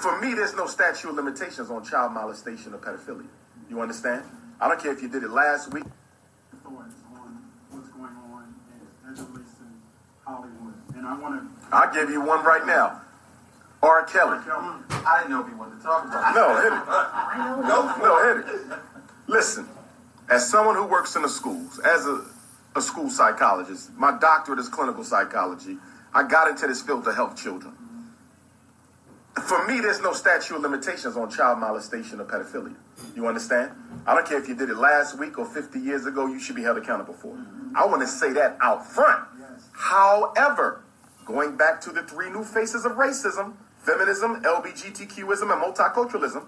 For me, there's no statute of limitations on child molestation or pedophilia. You understand? I don't care if you did it last week. Thoughts on what's going on in Angeles and Hollywood, and I want to. I'll give you one right now. R. Kelly. I didn't know if he wanted to talk about it. No, hit it. Go for No, hit it. Listen, as someone who works in the schools, as a, a school psychologist, my doctorate is clinical psychology. I got into this field to help children. For me, there's no statute of limitations on child molestation or pedophilia. You understand? I don't care if you did it last week or 50 years ago, you should be held accountable for it. I want to say that out front. However, going back to the three new faces of racism feminism, LBGTQism, and multiculturalism.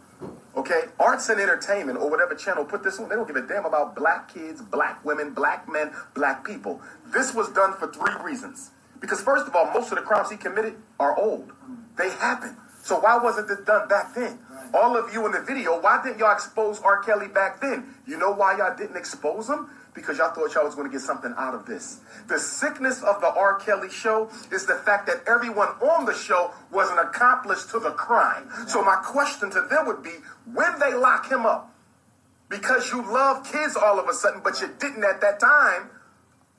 Okay, arts and entertainment or whatever channel put this on, they don't give a damn about black kids, black women, black men, black people. This was done for three reasons. Because first of all, most of the crimes he committed are old. They happened. So why wasn't this done back then? All of you in the video, why didn't y'all expose R. Kelly back then? You know why y'all didn't expose him? Because y'all thought y'all was going to get something out of this. The sickness of the R. Kelly show is the fact that everyone on the show was an accomplice to the crime. So my question to them would be, when they lock him up, because you love kids all of a sudden, but you didn't at that time,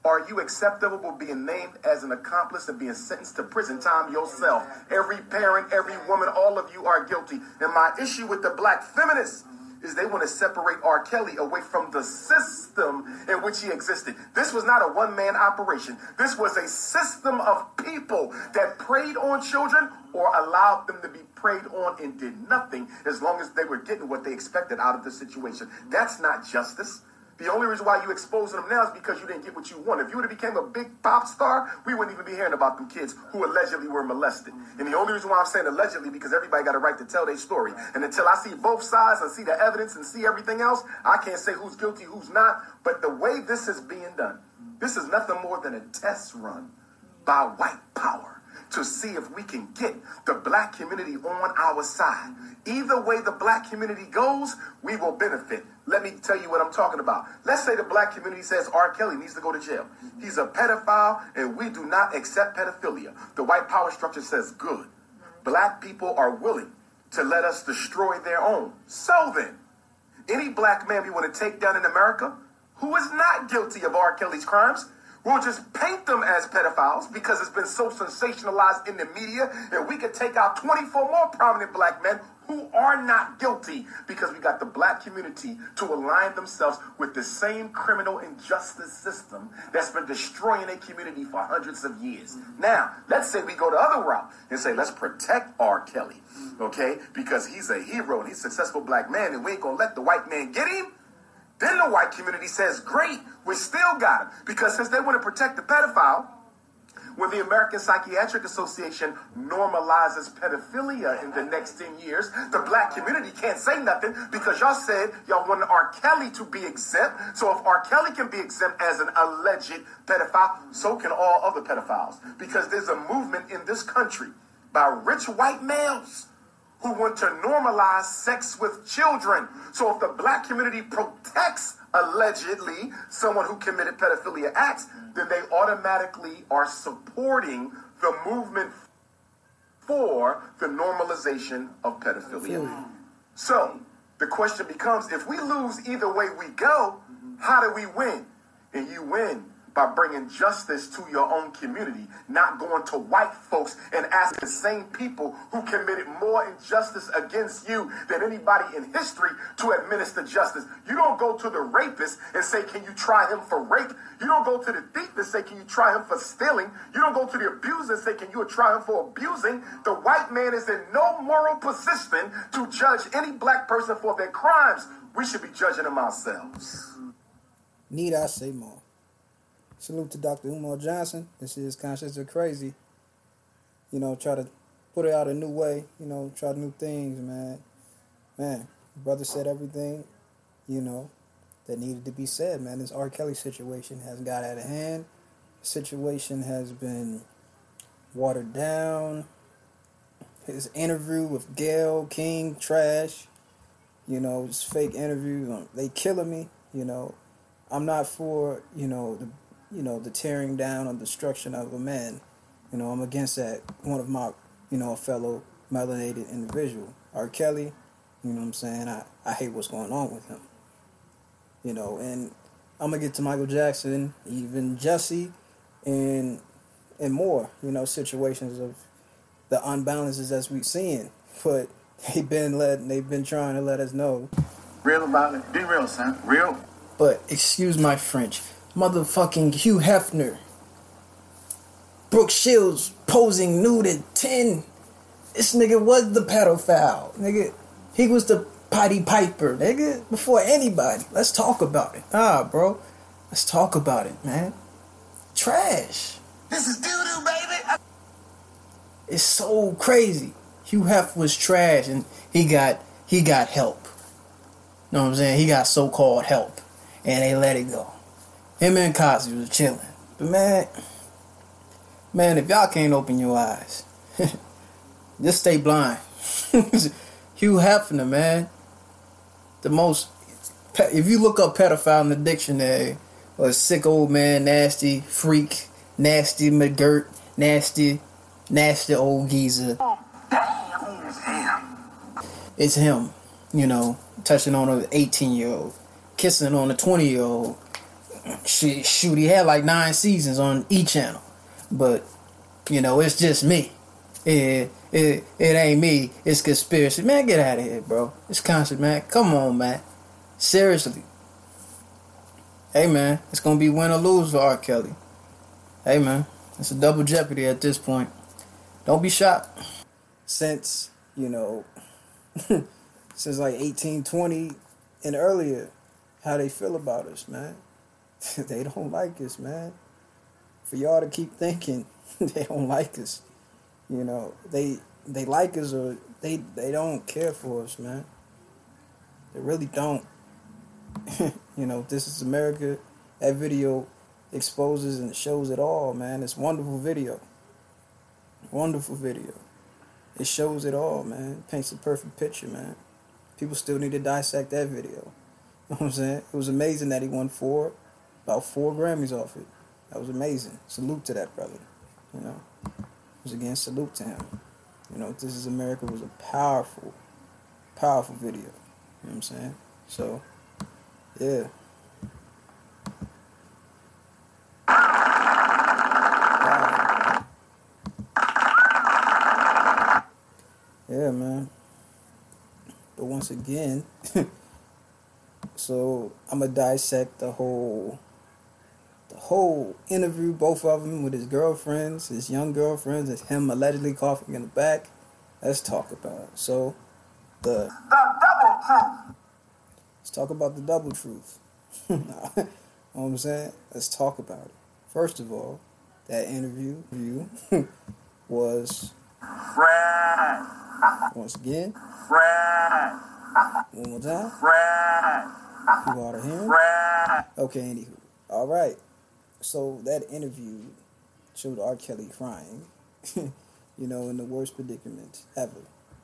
are you acceptable with being named as an accomplice and being sentenced to prison time yourself? Every parent, every woman, all of you are guilty. And my issue with the black feminists is they want to separate R. Kelly away from the system in which he existed. This was not a one man operation. This was a system of people that preyed on children or allowed them to be preyed on and did nothing as long as they were getting what they expected out of the situation. That's not justice. The only reason why you exposing them now is because you didn't get what you wanted. If you would have became a big pop star, we wouldn't even be hearing about them kids who allegedly were molested. And the only reason why I'm saying allegedly because everybody got a right to tell their story. And until I see both sides and see the evidence and see everything else, I can't say who's guilty, who's not. But the way this is being done, this is nothing more than a test run by white power to see if we can get the black community on our side. Either way the black community goes, we will benefit. Let me tell you what I'm talking about. Let's say the black community says R. Kelly needs to go to jail. He's a pedophile and we do not accept pedophilia. The white power structure says good. Black people are willing to let us destroy their own. So then, any black man we want to take down in America who is not guilty of R. Kelly's crimes, we'll just paint them as pedophiles because it's been so sensationalized in the media, and we could take out 24 more prominent black men who are not guilty because we got the black community to align themselves with the same criminal injustice system that's been destroying a community for hundreds of years. Now, let's say we go the other route and say, let's protect R. Kelly, okay? Because he's a hero and he's a successful black man, and we ain't gonna let the white man get him. Then the white community says, great, we still got him. Because since they want to protect the pedophile, when the American Psychiatric Association normalizes pedophilia in the next 10 years, the black community can't say nothing because y'all said y'all wanted R. Kelly to be exempt. So if R. Kelly can be exempt as an alleged pedophile, so can all other pedophiles. Because there's a movement in this country by rich white males who want to normalize sex with children. So if the black community protects allegedly someone who committed pedophilia acts, then they automatically are supporting the movement for the normalization of pedophilia. So the question becomes if we lose either way we go, how do we win? And you win by bringing justice to your own community, not going to white folks and asking the same people who committed more injustice against you than anybody in history to administer justice. You don't go to the rapist and say, Can you try him for rape? You don't go to the thief and say, Can you try him for stealing? You don't go to the abuser and say, Can you try him for abusing? The white man is in no moral position to judge any black person for their crimes. We should be judging them ourselves. Need I say more? Salute to Dr. Umar Johnson. This is Conscious of Crazy. You know, try to put it out a new way. You know, try new things, man. Man, brother said everything, you know, that needed to be said, man. This R. Kelly situation has got out of hand. The situation has been watered down. His interview with Gayle King, trash. You know, this fake interview. They killing me. You know, I'm not for you know the you know, the tearing down and destruction of a man. You know, I'm against that. One of my, you know, a fellow melanated individual. R. Kelly, you know what I'm saying? I, I hate what's going on with him. You know, and I'm gonna get to Michael Jackson, even Jussie, and and more, you know, situations of the unbalances as we've seen. But they've been let they've been trying to let us know. Real about it. Be real, son. Real. But excuse my French, motherfucking Hugh Hefner, Brooke Shields posing nude at ten. This nigga was the pedophile, nigga. He was the potty Piper, nigga, before anybody. Let's talk about it. Ah, bro. Let's talk about it, man. Trash. This is doo doo, baby. It's so crazy. Hugh Hef was trash and he got he got help. You Know what I'm saying? He got so called help. And they let it go. Him and Cosby was chilling. But man, man, if y'all can't open your eyes, just stay blind. Hugh Hefner, man. The most if you look up pedophile in the dictionary, or sick old man, nasty freak, nasty McGirt, nasty, nasty old geezer. It's him, you know, touching on an 18 year old, kissing on a 20 year old. Shoot, shoot, he had like nine seasons on E channel, but you know, it's just me. It, it, it ain't me. It's conspiracy. Man, get out of here, bro. It's conscious, man. Come on, man. Seriously. Hey, man. It's to be win or lose for R. Kelly. Hey, man. It's a double jeopardy at this point. Don't be shocked. Since, you know, since like 1820 and earlier, how they feel about us, man. they don't like us, man. For y'all to keep thinking they don't like us. You know, they they like us or they they don't care for us, man. They really don't. you know, this is America. That video exposes and shows it all, man. It's wonderful video. Wonderful video. It shows it all, man. Paints a perfect picture, man. People still need to dissect that video. You know what I'm saying? It was amazing that he won four, about four Grammys off it. That was amazing. Salute to that brother. You know, was again salute to him. You know, This Is America was a powerful, powerful video. You know what I'm saying? So, yeah. Yeah, man. But once again, so I'm gonna dissect the whole whole interview, both of them with his girlfriends, his young girlfriends, and him allegedly coughing in the back. Let's talk about it. So, the The double truth. let's talk about the double truth. you know what I'm saying? Let's talk about it. First of all, that interview view was Fred. once again Fred. one more time. Fred. You to him. Fred. Okay, anywho. All right. So that interview showed R. Kelly crying, you know, in the worst predicament ever.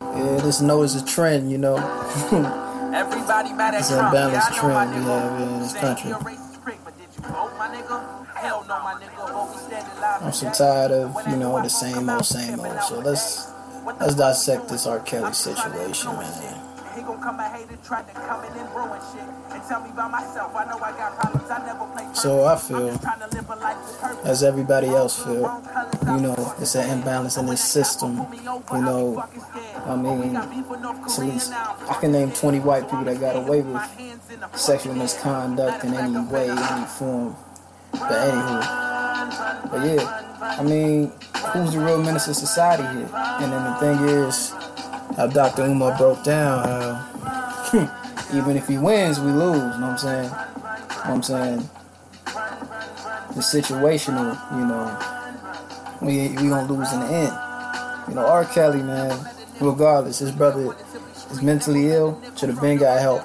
Yeah, this notice a trend, you know. Everybody mad at It's Trump. an Yeah, unbalanced I trend we have in this country. he a racist prick, but did you vote, my nigga? Hell no, my nigga. Vote we standing live I'm so tired of, you know, the same old, same old. So let's that. What the let's dissect this R. Kelly I'm just trying to situation, influence man. Gon' come and hate it, try to come in and ruin shit. And tell me about myself. I know I got problems. I never play So I feel, just trying live a life as everybody else feel, good, wrong colors, you know, it's an imbalance in this system. guy pull me over, You know. I mean, got beef with North it's at least- I can name 20 white people that got away with my with hands in the sexual misconduct in any way, any form. But anywho, but yeah, I mean, who's the real menace of society here? And then the thing is, how Dr. Umar broke down how even if he wins, we lose. You know what I'm saying? Know what I'm saying? It's situational, you know. We we gonna lose in the end. You know, R. Kelly, man. Regardless, his brother is mentally ill. Should have been got help.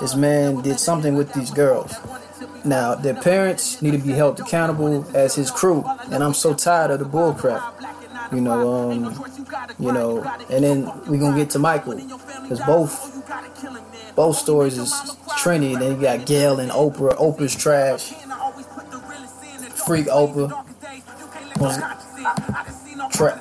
This man did something with these girls. Now, their parents need to be held accountable as his crew, and I'm so tired of the bullcrap. You know, um, you know, and then we gonna get to Michael, because both both stories is trendy. Then you got Gayle and Oprah. Oprah's trash. Freak Oprah. Tra-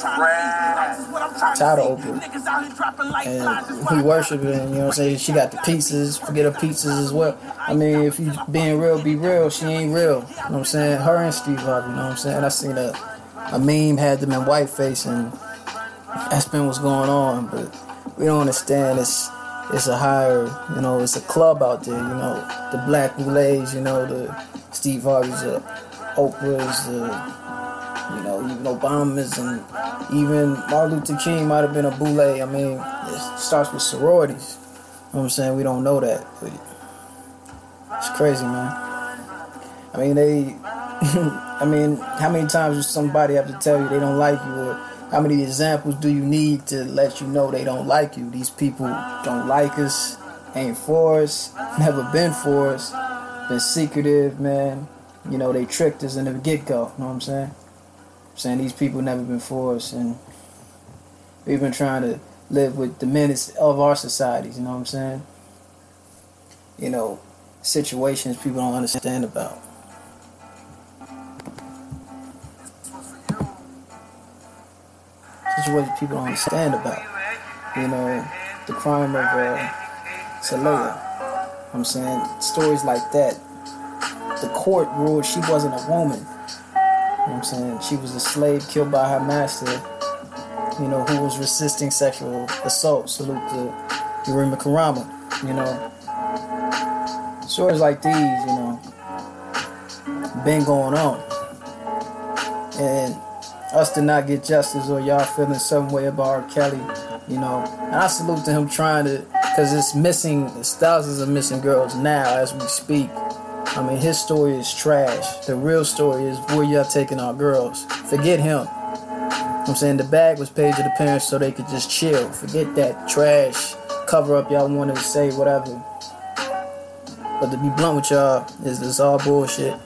Tired of. Oprah. And we I worshiping, you know what I'm saying? She got the pizzas, forget her pizzas as well. I mean, if you being real, be real, she ain't real. You know what I'm saying? Her and Steve Harvey, you know what I'm saying? I seen a, a meme had them in whiteface and that's been what's going on, but we don't understand it's it's a higher, you know, it's a club out there, you know, the Black Boulets, you know, the Steve Harvey's, the Oprah's, the you know, even Obama's and even Martin Luther King might have been a boule. I mean, it starts with sororities. You know what I'm saying? We don't know that. It's crazy, man. I mean, they. I mean, how many times does somebody have to tell you they don't like you, or how many examples do you need to let you know they don't like you? These people don't like us, ain't for us, never been for us, been secretive, man. You know, they tricked us in the get go. You know what I'm saying? Saying these people never been for us, and we've been trying to live with the menace of our societies. You know what I'm saying? You know, situations people don't understand about. Situations people don't understand about. You know, the crime of uh, Celia. I'm saying stories like that. The court ruled she wasn't a woman. You know what I'm saying? She was a slave killed by her master, you know, who was resisting sexual assault. Salute to Yurima Karama, you know. Stories like these, you know, been going on. And us to not get justice or y'all feeling some way about R. Kelly, you know. And I salute to him trying to, because it's missing, it's thousands of missing girls now as we speak. I mean, his story is trash. The real story is where y'all taking our girls. Forget him. I'm saying the bag was paid to the parents so they could just chill. Forget that trash cover up y'all wanted to say, whatever. But to be blunt with y'all, is this all bullshit.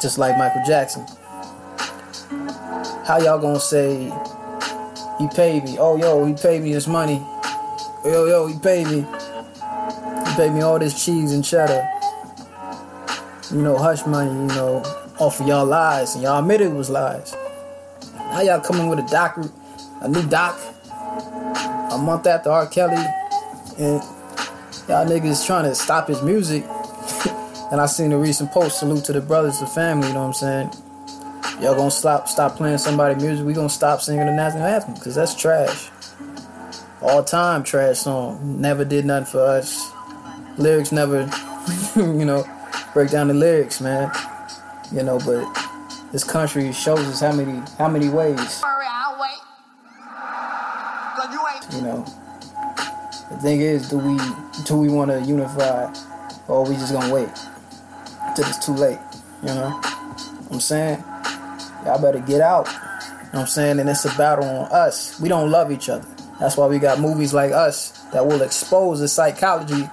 Just like Michael Jackson. How y'all gonna say he paid me? Oh yo, he paid me this money. Yo yo, he paid me. He paid me all this cheese and cheddar. You know, hush money, you know, off of y'all lies, and y'all admitted it was lies. Now y'all coming with a doc, a new doc, a month after R. Kelly, and y'all niggas trying to stop his music. and I seen a recent post, salute to the brothers, the family, you know what I'm saying? Y'all gonna stop stop playing somebody music, we gonna stop singing the national anthem, cause that's trash. All time trash song. Never did nothing for us. Lyrics never, you know, break down the lyrics, man. You know, but this country shows us how many how many ways. Sorry, I'll wait. Cause you. Know, the thing is, do we do we want to unify, or are we just gonna wait till it's too late? You know, what I'm saying, y'all better get out. You know what I'm saying, and it's a battle on us. We don't love each other. That's why we got movies like us that will expose the psychology,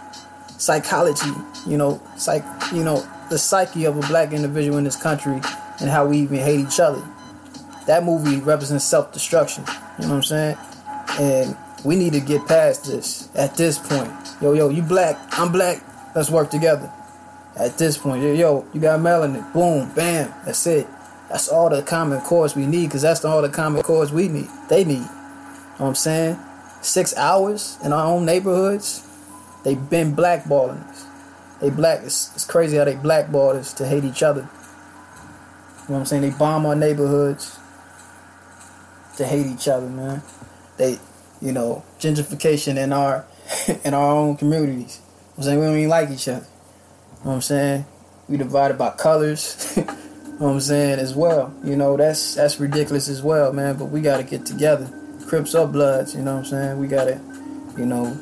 psychology. You know, psych. You know, the psyche of a black individual in this country and how we even hate each other. That movie represents self-destruction. You know what I'm saying? And we need to get past this at this point. Yo, yo, you black, I'm black, let's work together. At this point, yo, yo, you got melanin, boom, bam, that's it. That's all the common cause we need, because that's all the common cause we need. They need. You know what I'm saying? Six hours in our own neighborhoods, they've been blackballing us. They black, it's, it's crazy how they blackballed us to hate each other. You know what I'm saying? They bomb our neighborhoods to hate each other, man. They, you know, gentrification in our in our own communities. I'm saying we don't even like each other. You know what I'm saying? We divided by colors. you know what I'm saying as well. You know that's that's ridiculous as well, man. But we gotta get together. Crips or Bloods. You know what I'm saying? We gotta, you know,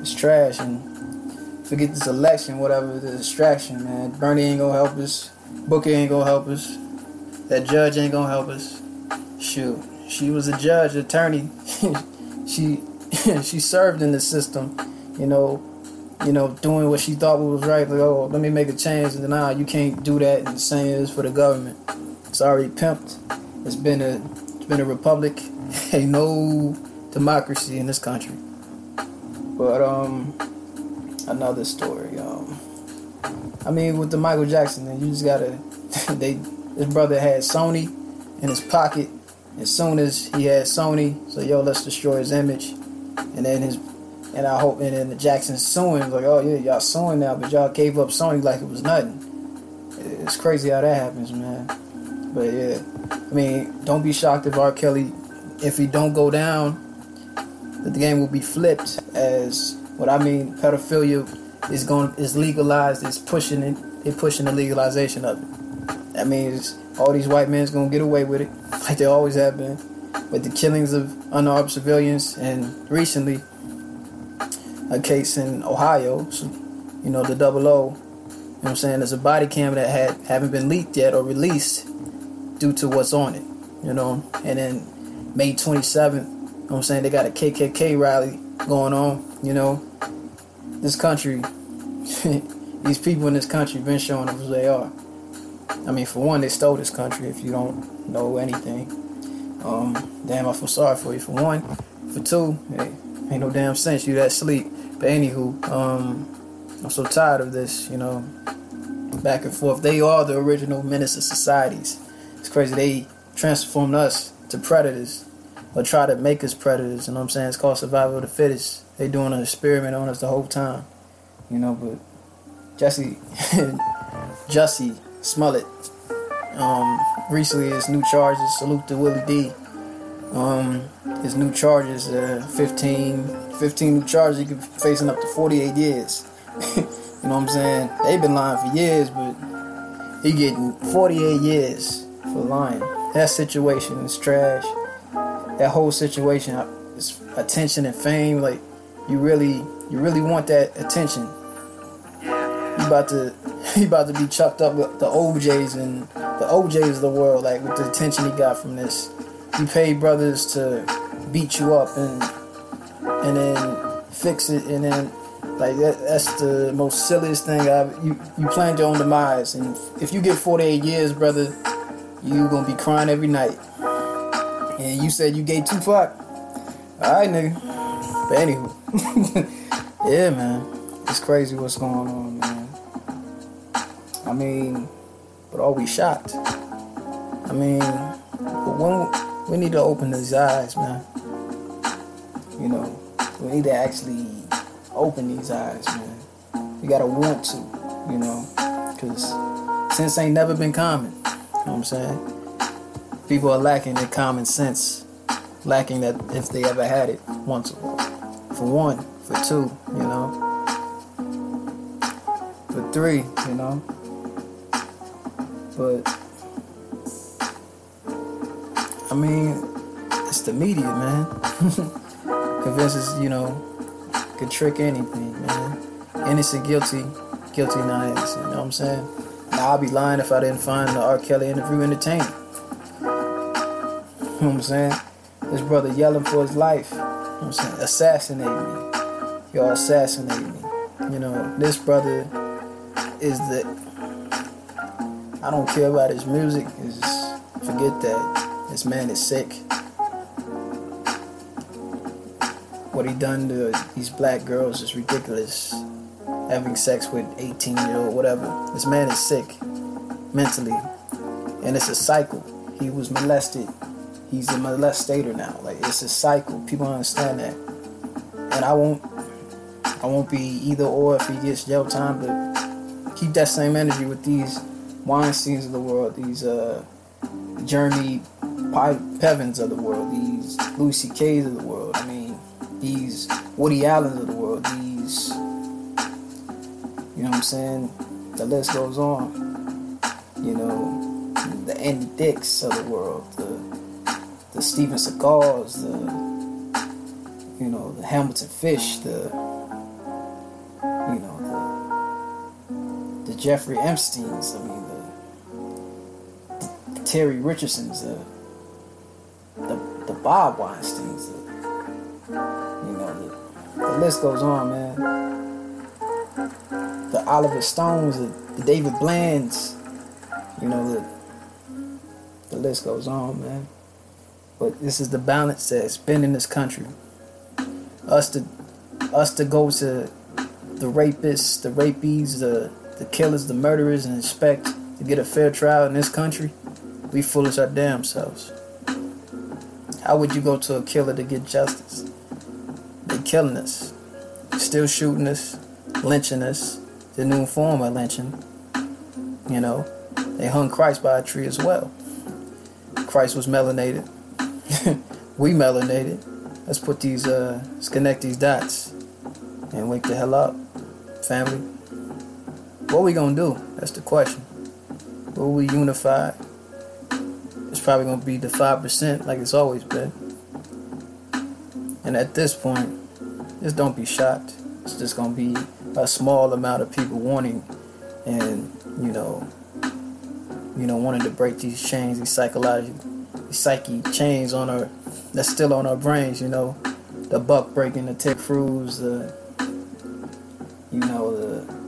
it's trash and forget this election, whatever the distraction, man. Bernie ain't gonna help us. Booker ain't gonna help us. That judge ain't gonna help us. Shoot, she was a judge, attorney. she she served in the system, you know, you know, doing what she thought was right. Like, oh, let me make a change, and then nah, you can't do that. And the same is for the government. It's already pimped. It's been a it's been a republic. Ain't no democracy in this country. But um, another story. Um, I mean, with the Michael Jackson, thing, you just gotta. They his brother had Sony in his pocket as soon as he had Sony. So yo, let's destroy his image. And then his and I hope and then the Jackson suing like, oh yeah, y'all suing now, but y'all gave up Sony like it was nothing. It's crazy how that happens, man. But yeah, I mean, don't be shocked if R. Kelly, if he don't go down, that the game will be flipped as what I mean. Pedophilia is going is legalized. It's pushing it. It pushing the legalization of it. That means all these white men's gonna get away with it, like they always have been, with the killings of unarmed civilians and recently a case in Ohio. So, you know the double O. You know what I'm saying? There's a body cam that had haven't been leaked yet or released due to what's on it. You know, and then May 27th, you know what I'm saying they got a KKK rally going on. You know, this country, these people in this country been showing us who they are. I mean, for one, they stole this country. If you don't know anything, um, damn, I feel sorry for you. For one, for two, hey, ain't no damn sense you that sleep. But anywho, um, I'm so tired of this. You know, back and forth. They are the original menace of societies. It's crazy. They transformed us to predators or try to make us predators. You know what I'm saying? It's called survival of the fittest. They doing an experiment on us the whole time. You know, but Jesse, Jussie Smollett, um, recently his new charges. Salute to Willie D. Um, his new charges, uh, 15, 15 new charges. He could be facing up to 48 years. you know what I'm saying? They've been lying for years, but he getting 48 years for lying. That situation is trash. That whole situation is attention and fame. Like you really, you really want that attention. You about to, you about to be chucked up with the OJs and the OJs of the world. Like with the attention he got from this. You pay brothers to beat you up and and then fix it and then like that, that's the most silliest thing I've you you planned your own demise and if you get 48 years brother you gonna be crying every night and you said you gave Tupac alright nigga but anywho yeah man it's crazy what's going on man I mean but are we shocked I mean but when we need to open these eyes man you know we need to actually open these eyes, man. We gotta want to, you know, because sense ain't never been common. You know what I'm saying? People are lacking in common sense, lacking that if they ever had it once. For one, for two, you know, for three, you know. But I mean, it's the media, man. Convinces, you know, could trick anything, man. Innocent, guilty, guilty, not innocent. You know what I'm saying? Now, I'd be lying if I didn't find the R. Kelly interview entertaining. You know what I'm saying? This brother yelling for his life. You know I'm saying? Assassinate me. Y'all assassinate me. You know, this brother is the. I don't care about his music. Just, forget that. This man is sick. what he done to these black girls is ridiculous. Having sex with 18 year old, whatever. This man is sick mentally, and it's a cycle. He was molested. He's a molestator now. Like it's a cycle. People understand that, and I won't. I won't be either or if he gets jail time, but keep that same energy with these Weinsteins of the world, these uh, Jeremy Pivens of the world, these Louis C.K.'s of the world. I mean, these Woody Allens of the world, these, you know what I'm saying? The list goes on. You know, the Andy Dicks of the world, the Steven Seagals, the you know the Hamilton Fish, the you know the the Jeffrey Epstein's. I mean the, the Terry Richardsons, the the the Bob Weinstein's. The, you know, the, the list goes on, man. The Oliver Stones, the, the David Blands, you know, the, the list goes on, man. But this is the balance that's been in this country. Us to, us to go to the rapists, the rapies, the the killers, the murderers, and expect to get a fair trial in this country. We foolish our damn selves. How would you go to a killer to get justice? They're killing us. Still shooting us, lynching us. The new form of lynching. You know, they hung Christ by a tree as well. Christ was melanated. we melanated. Let's put these, uh, let's connect these dots and wake the hell up, family. What we gonna do? That's the question. Will we unify? It's probably gonna be the five percent, like it's always been. And at this point, just don't be shocked. It's just gonna be a small amount of people wanting, and you know, you know, wanting to break these chains, these psychological, psyche chains on our that's still on our brains. You know, the buck breaking, the Ted Cruz, the you know the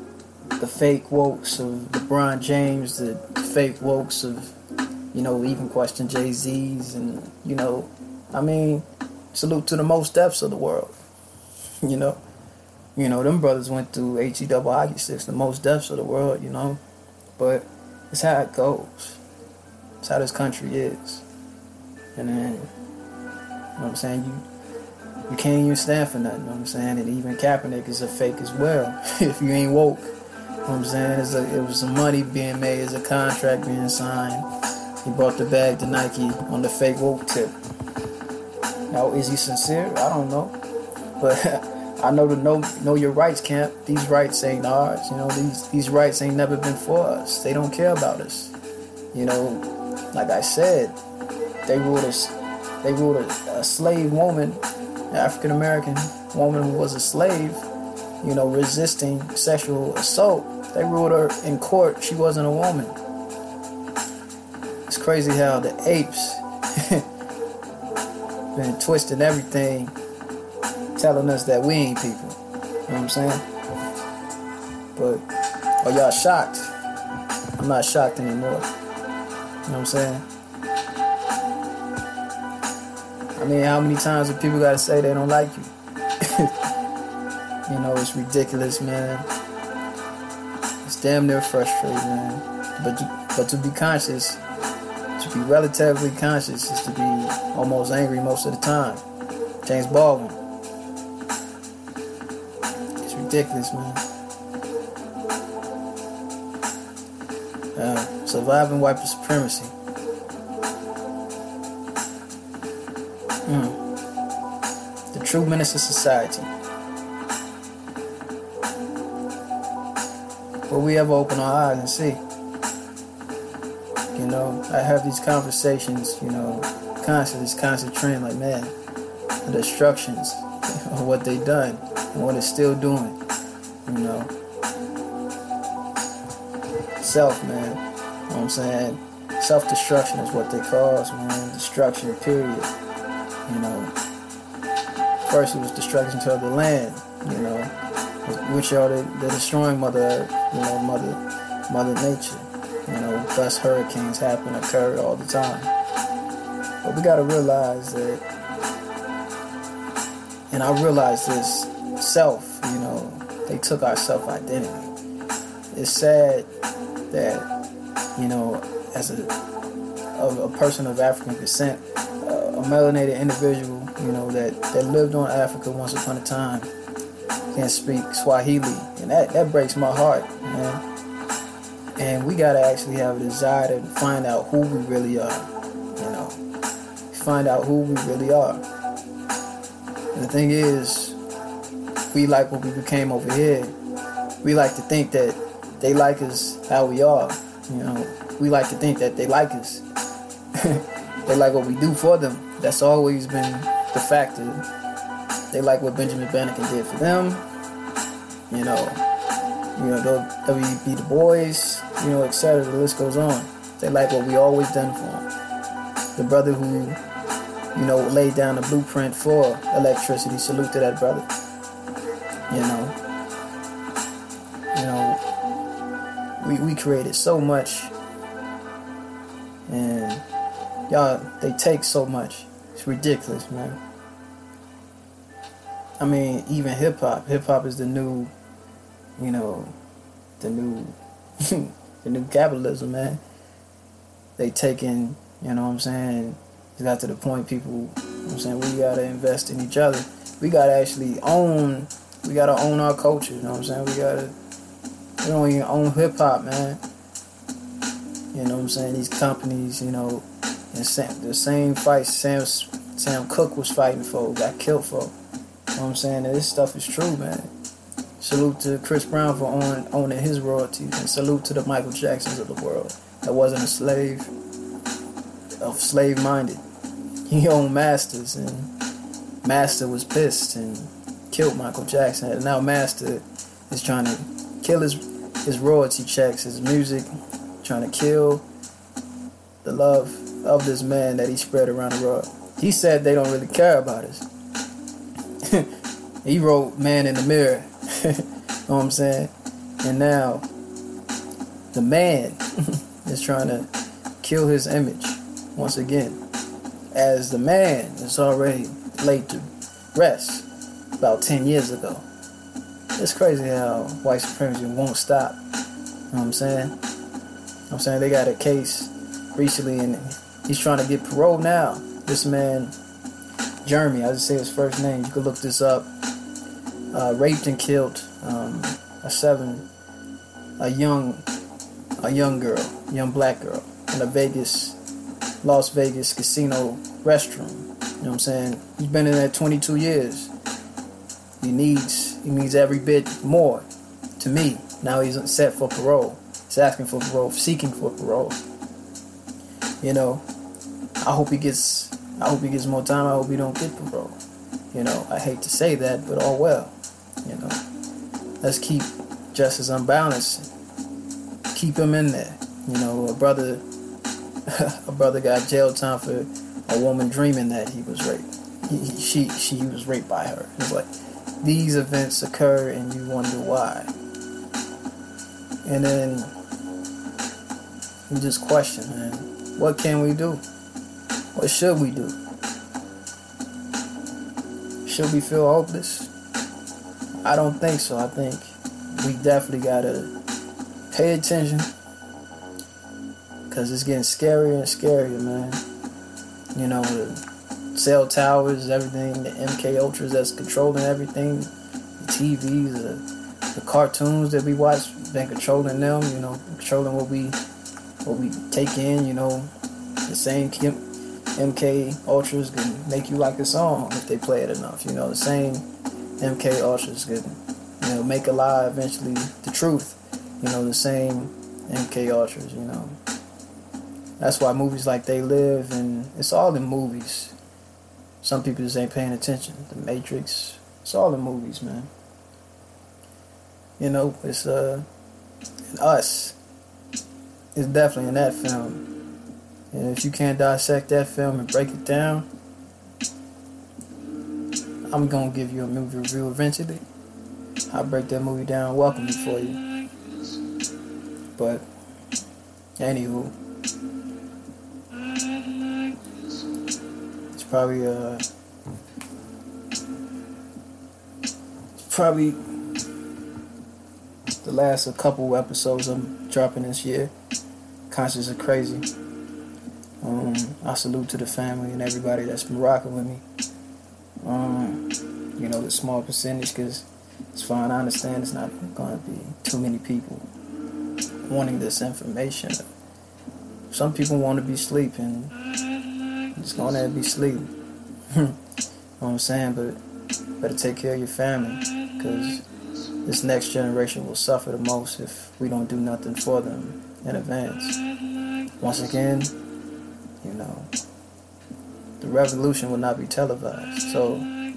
the fake wokes of LeBron James, the fake wokes of you know even question Jay Z's, and you know, I mean, salute to the Mos Defs of the world. You know, you know them brothers went through he double hockey sticks, the Mos Defs of the world. You know, but it's how it goes. It's how this country is. And then, you know what I'm saying? You you can't even stand for nothing, you know what I'm saying? And even Kaepernick is a fake as well. if you ain't woke, you know what I'm saying? It's a, it was some money being made, it's a contract being signed. He brought the bag to Nike on the fake woke tip. Now, is he sincere? I don't know. But I know the know, know your rights camp. These rights ain't ours. You know, these, these rights ain't never been for us. They don't care about us. You know, like I said, they ruled us. They ruled a, a slave woman, African American woman who was a slave, you know, resisting sexual assault. They ruled her in court. She wasn't a woman. It's crazy how the apes been twisting everything, telling us that we ain't people. You know what I'm saying? But are y'all shocked? I'm not shocked anymore. You know what I'm saying? I mean, how many times do people gotta say they don't like you? you know, it's ridiculous, man. It's damn near frustrating, man. But to, but to be conscious, to be relatively conscious, is to be almost angry most of the time. James Baldwin. It's ridiculous, man. Uh, surviving white supremacy. True menace of society. Will we ever open our eyes and see? You know, I have these conversations, you know, constantly, this constant trend, like, man, the destructions of what they done and what it's still doing, you know. Self, man, you know what I'm saying? Self-destruction is what they cause, man, destruction, period. You know, first it was destruction to the land, you know, which are the, the destroying Mother you know, Mother, Mother Nature. You know, thus hurricanes happen, occur all the time. But we gotta realize that, and I realize this self, you know, they took our self identity. It's sad that, you know, as a, a, a person of African descent, a melanated individual, you know, that, that lived on Africa once upon a time, can speak Swahili. And that, that breaks my heart, man. And we gotta actually have a desire to find out who we really are, you know. Find out who we really are. And the thing is, we like what we became over here. We like to think that they like us how we are, you know. We like to think that they like us. they like what we do for them. That's always been the fact that They like what Benjamin Banneker did for them. You know, you know, WB Du Bois, you know, etc. The list goes on. They like what we always done for them. The brother who, you know, laid down the blueprint for electricity. Salute to that brother. You know, you know, we we created so much, and y'all they take so much. It's ridiculous, man. I mean, even hip hop. Hip hop is the new, you know, the new, the new capitalism, man. they taking, you know what I'm saying? It got to the point people, you know I'm saying, we gotta invest in each other. We gotta actually own, we gotta own our culture, you know what I'm saying? We gotta, we don't even own hip hop, man. You know what I'm saying? These companies, you know, and Sam, the same fight Sam Sam Cooke was fighting for, got killed for. You know what I'm saying? And this stuff is true, man. Salute to Chris Brown for own, owning his royalties, and salute to the Michael Jacksons of the world that wasn't a slave, of slave minded. He owned Masters, and Master was pissed and killed Michael Jackson. And now Master is trying to kill his his royalty checks, his music, trying to kill the love of this man that he spread around the world. He said they don't really care about us. he wrote Man in the Mirror. you know what I'm saying? And now the man is trying to kill his image once again. As the man is already laid to rest about 10 years ago. It's crazy how white supremacy won't stop. You know what I'm saying? I'm saying they got a case recently and he's trying to get parole now. This man, Jeremy, I just say his first name. You could look this up. Uh, raped and killed um, a seven, a young, a young girl, young black girl in a Vegas, Las Vegas casino restroom. You know what I'm saying? He's been in there 22 years. He needs, he needs every bit more. To me, now he's set for parole. He's asking for parole, seeking for parole. You know, I hope he gets. I hope he gets more time. I hope he don't get parole. You know, I hate to say that, but all well. You know, let's keep justice unbalanced. Keep him in there. You know, a brother, a brother got jail time for a woman dreaming that he was raped. He, he, she she was raped by her. It's like these events occur and you wonder why. And then we just question, man, what can we do? What should we do? Should we feel hopeless? I don't think so. I think we definitely gotta pay attention because it's getting scarier and scarier, man. You know, the cell towers, everything, the MK Ultras that's controlling everything, the TVs, the, the cartoons that we watch, been controlling them. You know, controlling what we what we take in. You know, the same MK Ultras can make you like a song if they play it enough. You know, the same MK Ultras can, you know, make alive eventually the truth. You know, the same MK Ultras, you know. That's why movies like They Live and it's all in movies. Some people just ain't paying attention. The Matrix, it's all in movies, man. You know, it's uh us. It's definitely in that film. And if you can't dissect that film and break it down, I'm gonna give you a movie review eventually. I'll break that movie down welcomely for you. But anywho. It's probably uh it's probably the last a couple episodes I'm dropping this year. Conscious of crazy. Um, I salute to the family and everybody that's been rocking with me. Um, you know, the small percentage, because it's fine. I understand it's not going to be too many people wanting this information. Some people want to be sleeping. It's going to be sleeping. you know what I'm saying? But better take care of your family, because this next generation will suffer the most if we don't do nothing for them in advance. Once again, you know, the revolution will not be televised. So you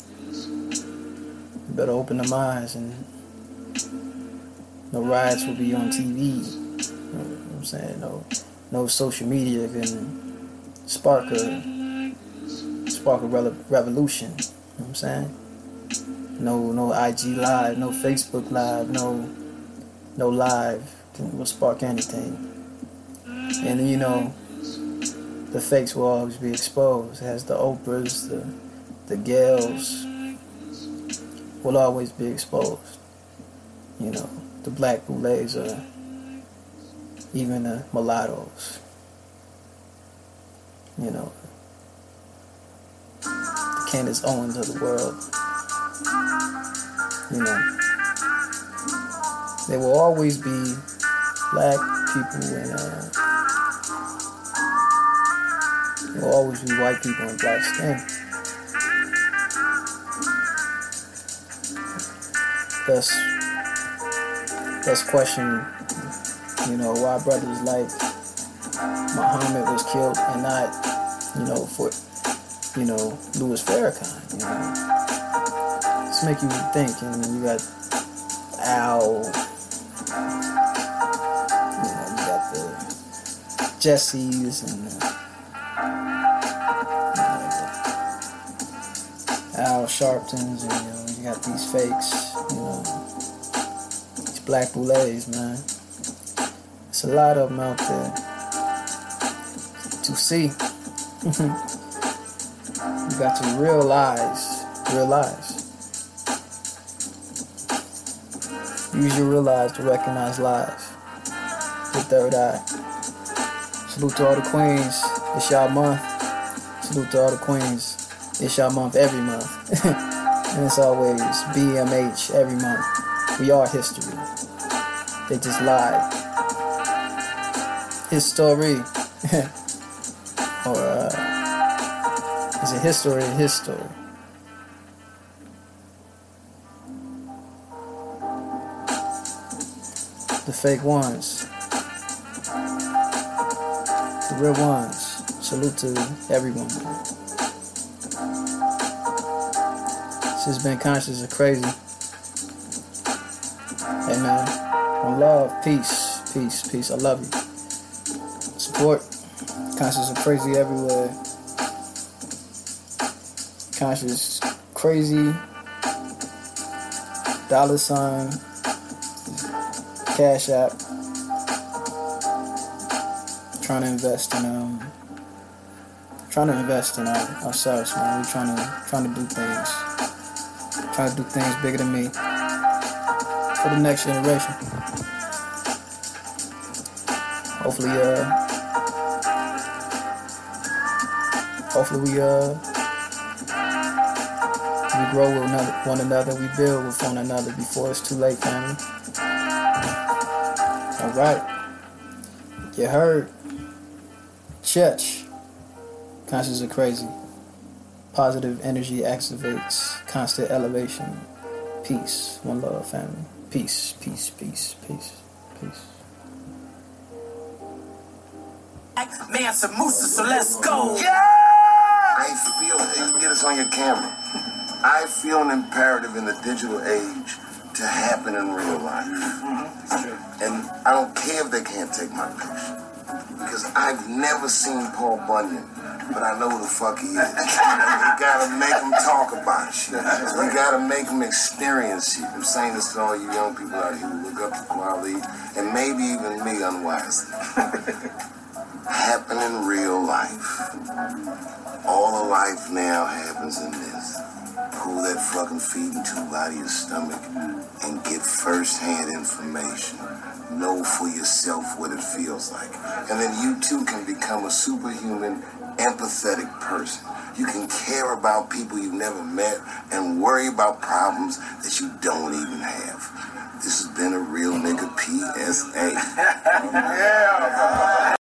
better open the minds and no riots will be on TV. You know what I'm saying? No no social media can spark a spark a revolution. You know what I'm saying? No no IG live, no Facebook live, no no live can will spark anything. And you know the fakes will always be exposed. As the Oprahs, the the Gayles will always be exposed. You know, the black boulets or even the mulattoes. you know, the Candace Owens of the world. You know, there will always be black people and uh, will always be white people in black skin. Thus, thus question, you know, why brothers like Muhammad was killed and not, you know, for, you know, Louis Farrakhan, you know. Just make you think, and you got Al, you know, you got the Jessies and Al Sharptons, and you know, you got these fakes, you know, these black boulets, man. It's a lot of them out there to see. you got to realize, realize. Use your realize to recognize lies. The third eye. Salute to all the queens. It's y'all month. Salute to all the queens. It's y'all month every month. and it's always BMH every month. We are history. They just lied. History. or uh, is it history or his story? The fake ones. The real ones. Salute to everyone. Has been conscious of crazy. Hey man, one love, peace, peace, peace. I love you. Support. Conscious of crazy everywhere. Conscious crazy. Dollar sign. Cash app. Trying to invest in um. Trying to invest in our, ourselves, man. We're trying to trying to do things. Trying to do things bigger than me for the next generation. Hopefully, uh, hopefully we uh we grow with one another, we build with one another before it's too late, family. All right, you heard. Church. Conscious of crazy. Positive energy activates constant elevation. Peace. One love, family. Peace, peace, peace, peace, peace. Man, some Musa, so let's go. Yeah! I feel, you can get us on your camera. I feel an imperative in the digital age to happen in real life. Mm-hmm. And I don't care if they can't take my picture. Because I've never seen Paul Bunyan, but I know who the fuck he is. you gotta make him talk about shit. You gotta make him experience shit. I'm saying this to all you young people out here who look up to Kweli, and maybe even me unwisely. Happen in real life. All of life now happens in this. Pull that fucking feeding tube out of your stomach and get first-hand information. Know for yourself what it feels like. And then you too can become a superhuman, empathetic person. You can care about people you've never met and worry about problems that you don't even have. This has been a real nigga PSA.